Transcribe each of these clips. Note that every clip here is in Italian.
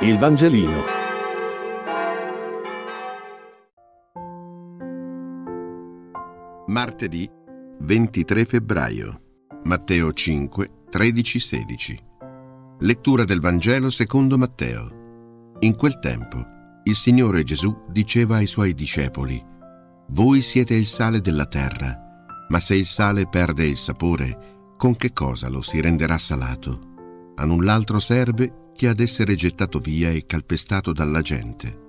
Il Vangelino. Martedì 23 febbraio. Matteo 5, 13, 16. Lettura del Vangelo secondo Matteo. In quel tempo il Signore Gesù diceva ai suoi discepoli, Voi siete il sale della terra, ma se il sale perde il sapore, con che cosa lo si renderà salato? A null'altro serve che ad essere gettato via e calpestato dalla gente.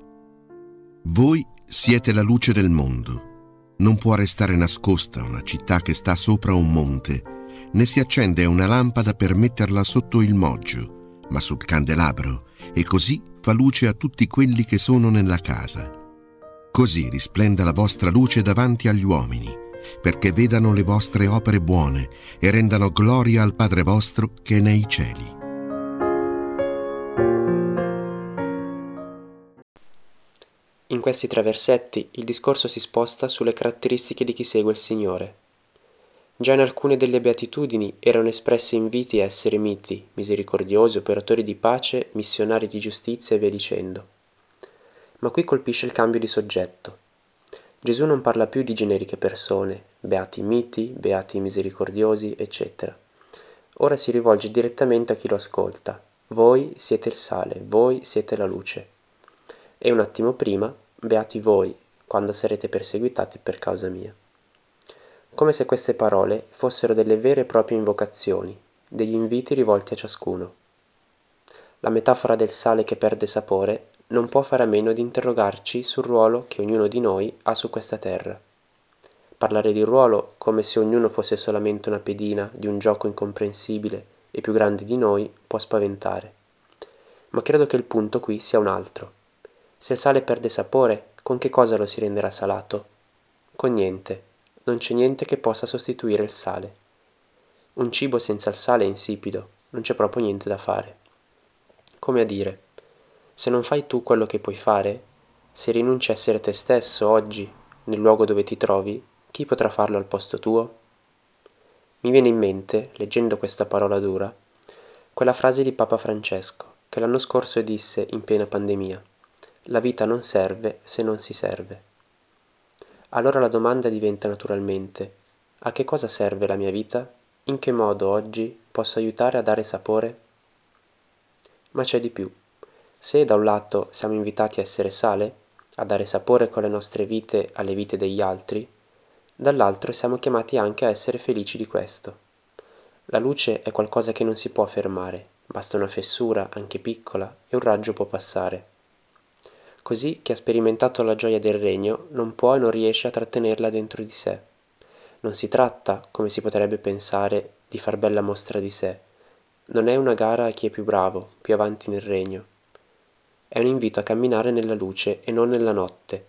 Voi siete la luce del mondo. Non può restare nascosta una città che sta sopra un monte, né si accende una lampada per metterla sotto il moggio, ma sul candelabro, e così fa luce a tutti quelli che sono nella casa. Così risplenda la vostra luce davanti agli uomini, perché vedano le vostre opere buone e rendano gloria al Padre vostro che è nei cieli. In questi tre versetti il discorso si sposta sulle caratteristiche di chi segue il Signore. Già in alcune delle beatitudini erano espressi inviti a essere miti, misericordiosi, operatori di pace, missionari di giustizia e via dicendo. Ma qui colpisce il cambio di soggetto. Gesù non parla più di generiche persone, beati miti, beati misericordiosi, eccetera. Ora si rivolge direttamente a chi lo ascolta. Voi siete il sale, voi siete la luce e un attimo prima, beati voi, quando sarete perseguitati per causa mia. Come se queste parole fossero delle vere e proprie invocazioni, degli inviti rivolti a ciascuno. La metafora del sale che perde sapore non può fare a meno di interrogarci sul ruolo che ognuno di noi ha su questa terra. Parlare di ruolo come se ognuno fosse solamente una pedina di un gioco incomprensibile e più grande di noi può spaventare. Ma credo che il punto qui sia un altro. Se il sale perde sapore, con che cosa lo si renderà salato? Con niente. Non c'è niente che possa sostituire il sale. Un cibo senza il sale è insipido, non c'è proprio niente da fare. Come a dire, se non fai tu quello che puoi fare, se rinunci a essere te stesso oggi, nel luogo dove ti trovi, chi potrà farlo al posto tuo? Mi viene in mente, leggendo questa parola dura, quella frase di Papa Francesco, che l'anno scorso disse in piena pandemia. La vita non serve se non si serve. Allora la domanda diventa naturalmente, a che cosa serve la mia vita? In che modo oggi posso aiutare a dare sapore? Ma c'è di più. Se da un lato siamo invitati a essere sale, a dare sapore con le nostre vite alle vite degli altri, dall'altro siamo chiamati anche a essere felici di questo. La luce è qualcosa che non si può fermare, basta una fessura, anche piccola, e un raggio può passare. Così chi ha sperimentato la gioia del regno non può e non riesce a trattenerla dentro di sé. Non si tratta, come si potrebbe pensare, di far bella mostra di sé. Non è una gara a chi è più bravo, più avanti nel regno. È un invito a camminare nella luce e non nella notte,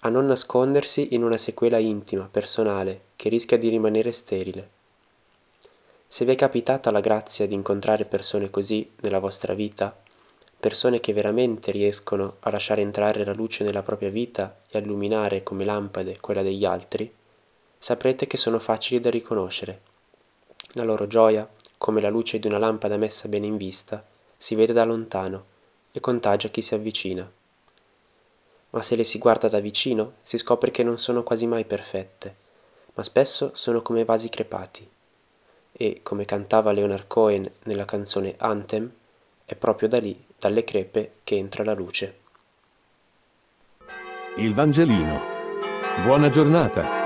a non nascondersi in una sequela intima, personale, che rischia di rimanere sterile. Se vi è capitata la grazia di incontrare persone così nella vostra vita, persone che veramente riescono a lasciare entrare la luce nella propria vita e a illuminare come lampade quella degli altri, saprete che sono facili da riconoscere. La loro gioia, come la luce di una lampada messa bene in vista, si vede da lontano e contagia chi si avvicina. Ma se le si guarda da vicino, si scopre che non sono quasi mai perfette, ma spesso sono come vasi crepati. E, come cantava Leonard Cohen nella canzone Anthem, è proprio da lì dalle crepe che entra la luce. Il Vangelino. Buona giornata.